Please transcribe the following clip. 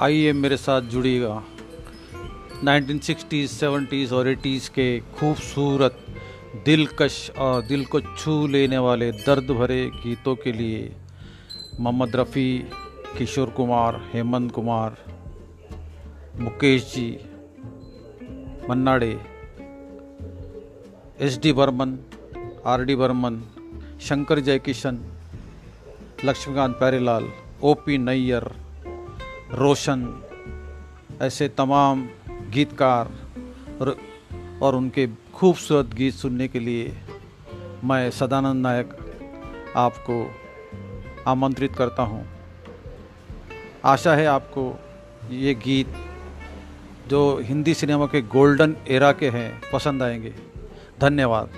आइए मेरे साथ जुड़िएगा। 1960s, 70s और 80s के खूबसूरत दिलकश और दिल को छू लेने वाले दर्द भरे गीतों के लिए Mohammed Rafi Kishore Kumar Hemant Kumar Mukesh ji Manna Dey S D Burman R D Burman Shankar Jaikishan Laxmikant Pyarelal O P Nayyar Roshan ऐसे तमाम गीतकार और, और उनके खूबसूरत गीत सुनने के लिए मैं सदानंद नायक आपको आमंत्रित करता हूँ। आशा है आपको ये गीत जो हिंदी सिनेमा के गोल्डन एरा के हैं पसंद आएँगे। धन्यवाद।